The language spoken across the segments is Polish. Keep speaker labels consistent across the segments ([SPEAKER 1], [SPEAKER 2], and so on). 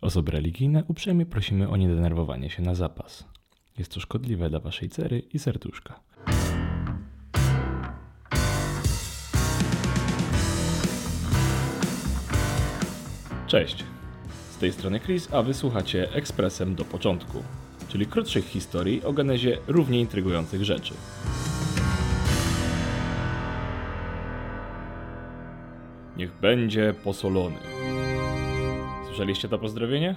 [SPEAKER 1] Osoby religijne uprzejmie prosimy o niedenerwowanie się na zapas. Jest to szkodliwe dla waszej cery i serduszka. Cześć! Z tej strony Chris, a wysłuchacie ekspresem do początku, czyli krótszych historii o genezie równie intrygujących rzeczy. Niech będzie posolony. Słyszeliście to pozdrowienie?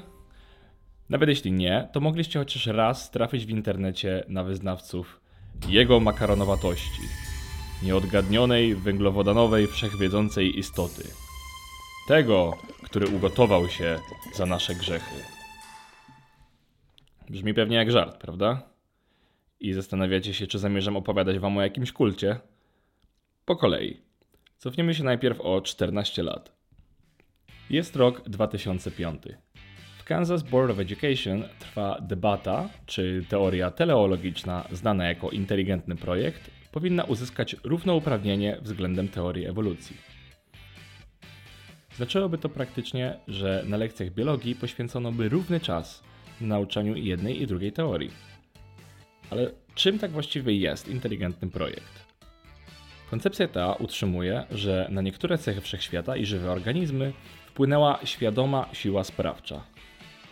[SPEAKER 1] Nawet jeśli nie, to mogliście chociaż raz trafić w internecie na wyznawców jego makaronowatości, nieodgadnionej, węglowodanowej, wszechwiedzącej istoty. Tego, który ugotował się za nasze grzechy. Brzmi pewnie jak żart, prawda? I zastanawiacie się, czy zamierzam opowiadać wam o jakimś kulcie? Po kolei. Cofniemy się najpierw o 14 lat. Jest rok 2005. W Kansas Board of Education trwa debata, czy teoria teleologiczna, znana jako inteligentny projekt, powinna uzyskać równouprawnienie względem teorii ewolucji. Znaczyłoby to praktycznie, że na lekcjach biologii poświęcono by równy czas nauczaniu jednej i drugiej teorii. Ale czym tak właściwie jest inteligentny projekt? Koncepcja ta utrzymuje, że na niektóre cechy wszechświata i żywe organizmy wpłynęła świadoma siła sprawcza.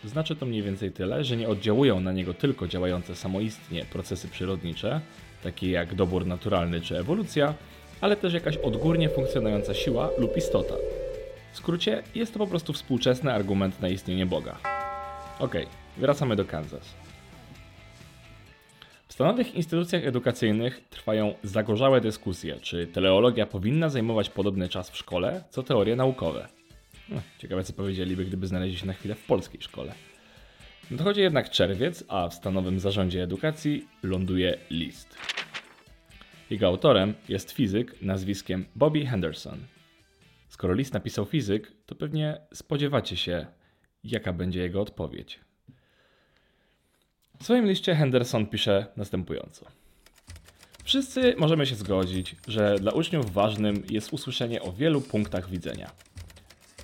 [SPEAKER 1] Znaczy to mniej więcej tyle, że nie oddziałują na niego tylko działające samoistnie procesy przyrodnicze, takie jak dobór naturalny czy ewolucja, ale też jakaś odgórnie funkcjonująca siła lub istota. W skrócie, jest to po prostu współczesny argument na istnienie Boga. Okej, wracamy do Kansas. W stanowych instytucjach edukacyjnych trwają zagorzałe dyskusje, czy teleologia powinna zajmować podobny czas w szkole, co teorie naukowe. No, ciekawe co powiedzieliby, gdyby znaleźli się na chwilę w polskiej szkole. Dochodzi jednak czerwiec, a w stanowym zarządzie edukacji ląduje list. Jego autorem jest fizyk nazwiskiem Bobby Henderson. Skoro list napisał fizyk, to pewnie spodziewacie się, jaka będzie jego odpowiedź. W swoim liście Henderson pisze następująco. Wszyscy możemy się zgodzić, że dla uczniów ważnym jest usłyszenie o wielu punktach widzenia.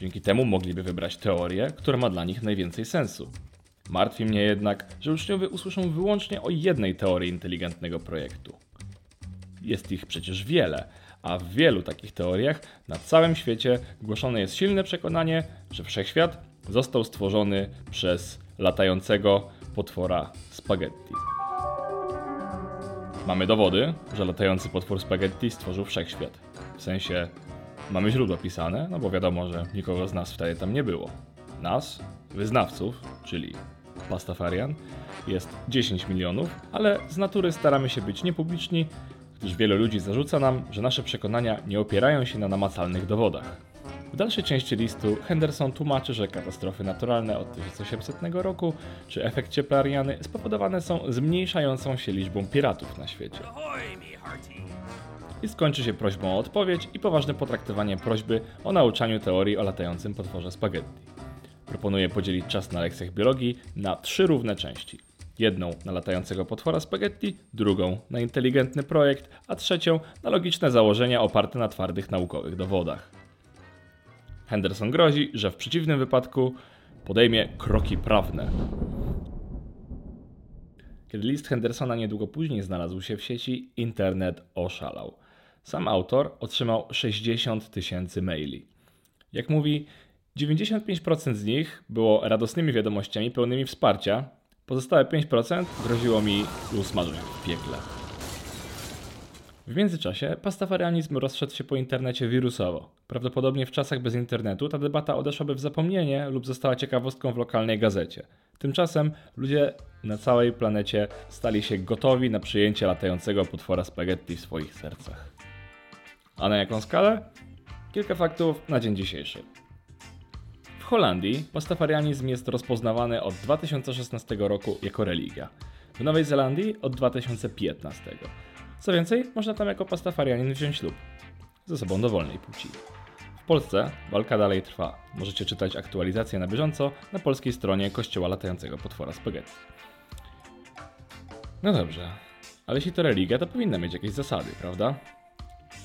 [SPEAKER 1] Dzięki temu mogliby wybrać teorię, która ma dla nich najwięcej sensu. Martwi mnie jednak, że uczniowie usłyszą wyłącznie o jednej teorii inteligentnego projektu. Jest ich przecież wiele, a w wielu takich teoriach na całym świecie głoszone jest silne przekonanie, że wszechświat został stworzony przez latającego potwora spaghetti. Mamy dowody, że latający potwór spaghetti stworzył wszechświat. W sensie mamy źródła pisane, no bo wiadomo, że nikogo z nas wtedy tam nie było. Nas, wyznawców, czyli Pastafarian, jest 10 milionów, ale z natury staramy się być niepubliczni, gdyż wiele ludzi zarzuca nam, że nasze przekonania nie opierają się na namacalnych dowodach. W dalszej części listu Henderson tłumaczy, że katastrofy naturalne od 1800 roku czy efekt Cieplariany spowodowane są zmniejszającą się liczbą piratów na świecie. I skończy się prośbą o odpowiedź i poważne potraktowanie prośby o nauczaniu teorii o latającym potworze spaghetti. Proponuję podzielić czas na lekcjach biologii na trzy równe części. Jedną na latającego potwora spaghetti, drugą na inteligentny projekt, a trzecią na logiczne założenia oparte na twardych naukowych dowodach. Henderson grozi, że w przeciwnym wypadku podejmie kroki prawne. Kiedy list Hendersona niedługo później znalazł się w sieci, internet oszalał. Sam autor otrzymał 60 tysięcy maili. Jak mówi, 95% z nich było radosnymi wiadomościami pełnymi wsparcia, pozostałe 5% groziło mi usmażeniem w piekle. W międzyczasie pastafarianizm rozszedł się po internecie wirusowo. Prawdopodobnie w czasach bez internetu ta debata odeszłaby w zapomnienie lub została ciekawostką w lokalnej gazecie. Tymczasem ludzie na całej planecie stali się gotowi na przyjęcie latającego potwora spaghetti w swoich sercach. A na jaką skalę? Kilka faktów na dzień dzisiejszy. W Holandii pastafarianizm jest rozpoznawany od 2016 roku jako religia. W Nowej Zelandii od 2015. Co więcej, można tam jako pastafarianin wziąć ślub. Ze sobą dowolnej płci. W Polsce walka dalej trwa. Możecie czytać aktualizacje na bieżąco na polskiej stronie kościoła latającego potwora spaghetti. No dobrze, ale jeśli to religia, to powinna mieć jakieś zasady, prawda?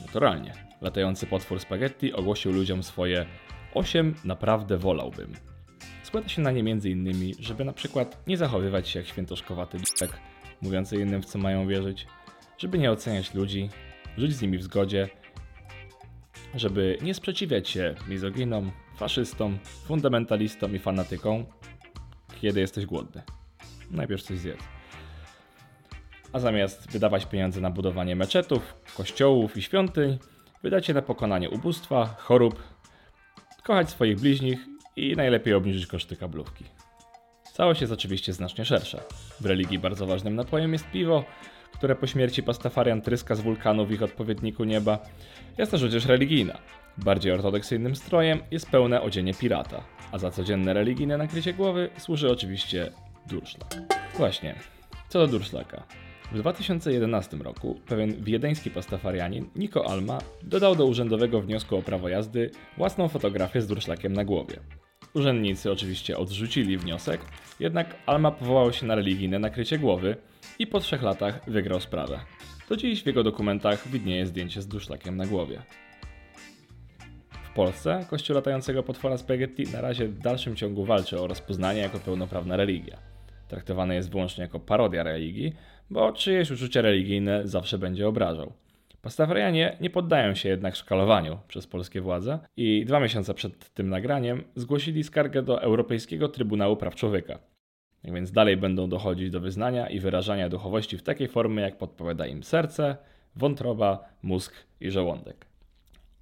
[SPEAKER 1] Naturalnie. Latający potwór spaghetti ogłosił ludziom swoje 8 naprawdę wolałbym. Składa się na nie m.in., żeby na przykład nie zachowywać się jak świętoszkowaty b***ek, mówiący innym w co mają wierzyć, żeby nie oceniać ludzi, żyć z nimi w zgodzie, żeby nie sprzeciwiać się mizoginom, faszystom, fundamentalistom i fanatykom, kiedy jesteś głodny. Najpierw coś zjedz. A zamiast wydawać pieniądze na budowanie meczetów, kościołów i świątyń, wydać je na pokonanie ubóstwa, chorób, kochać swoich bliźnich i najlepiej obniżyć koszty kablówki. Całość jest oczywiście znacznie szersza. W religii bardzo ważnym napojem jest piwo, które po śmierci Pastafarian tryska z wulkanu w ich odpowiedniku nieba. Jest też rzecz religijna. Bardziej ortodoksyjnym strojem jest pełne odzienie pirata, a za codzienne religijne nakrycie głowy służy oczywiście durszlak. Właśnie, co do durszlaka. W 2011 roku pewien wiedeński pastafarianin Niko Alma dodał do urzędowego wniosku o prawo jazdy własną fotografię z durszlakiem na głowie. Urzędnicy oczywiście odrzucili wniosek, jednak Alma powołał się na religijne nakrycie głowy i po trzech latach wygrał sprawę. Do dziś w jego dokumentach widnieje zdjęcie z durszlakiem na głowie. W Polsce kościół latającego potwora spaghetti na razie w dalszym ciągu walczy o rozpoznanie jako pełnoprawna religia. Traktowany jest wyłącznie jako parodia religii, bo czyjeś uczucie religijne zawsze będzie obrażał. Pastafarianie nie poddają się jednak szkalowaniu przez polskie władze i dwa miesiące przed tym nagraniem zgłosili skargę do Europejskiego Trybunału Praw Człowieka. Tak więc dalej będą dochodzić do wyznania i wyrażania duchowości w takiej formie, jak podpowiada im serce, wątroba, mózg i żołądek.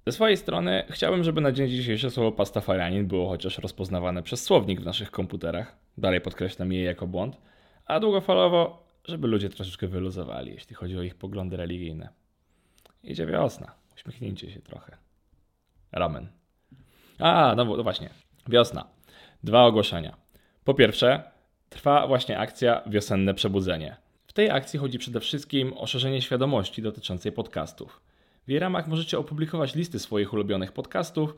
[SPEAKER 1] Ze swojej strony chciałbym, żeby na dzień dzisiejszy słowo pastafarianin było chociaż rozpoznawane przez słownik w naszych komputerach. Dalej podkreślam je jako błąd. A długofalowo, żeby ludzie troszeczkę wyluzowali, jeśli chodzi o ich poglądy religijne. Idzie wiosna. Uśmiechnijcie się trochę. Ramen. A, no, no właśnie. Wiosna. Dwa ogłoszenia. Po pierwsze, trwa właśnie akcja Wiosenne Przebudzenie. W tej akcji chodzi przede wszystkim o szerzenie świadomości dotyczącej podcastów. W jej ramach możecie opublikować listy swoich ulubionych podcastów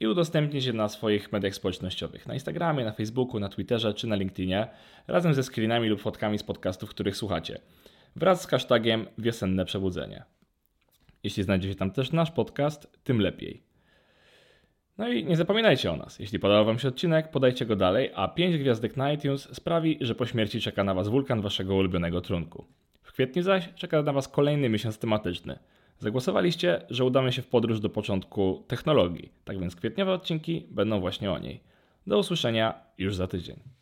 [SPEAKER 1] i udostępnić je na swoich mediach społecznościowych, na Instagramie, na Facebooku, na Twitterze czy na LinkedInie, razem ze screenami lub fotkami z podcastów, których słuchacie, wraz z hashtagiem Wiosenne Przebudzenie. Jeśli znajdzie się tam też nasz podcast, tym lepiej. No i nie zapominajcie o nas. Jeśli podobał Wam się odcinek, podajcie go dalej, a 5 gwiazdek na iTunes sprawi, że po śmierci czeka na Was wulkan Waszego ulubionego trunku. W kwietniu zaś czeka na Was kolejny miesiąc tematyczny. Zagłosowaliście, że udamy się w podróż do początku technologii, tak więc kwietniowe odcinki będą właśnie o niej. Do usłyszenia już za tydzień.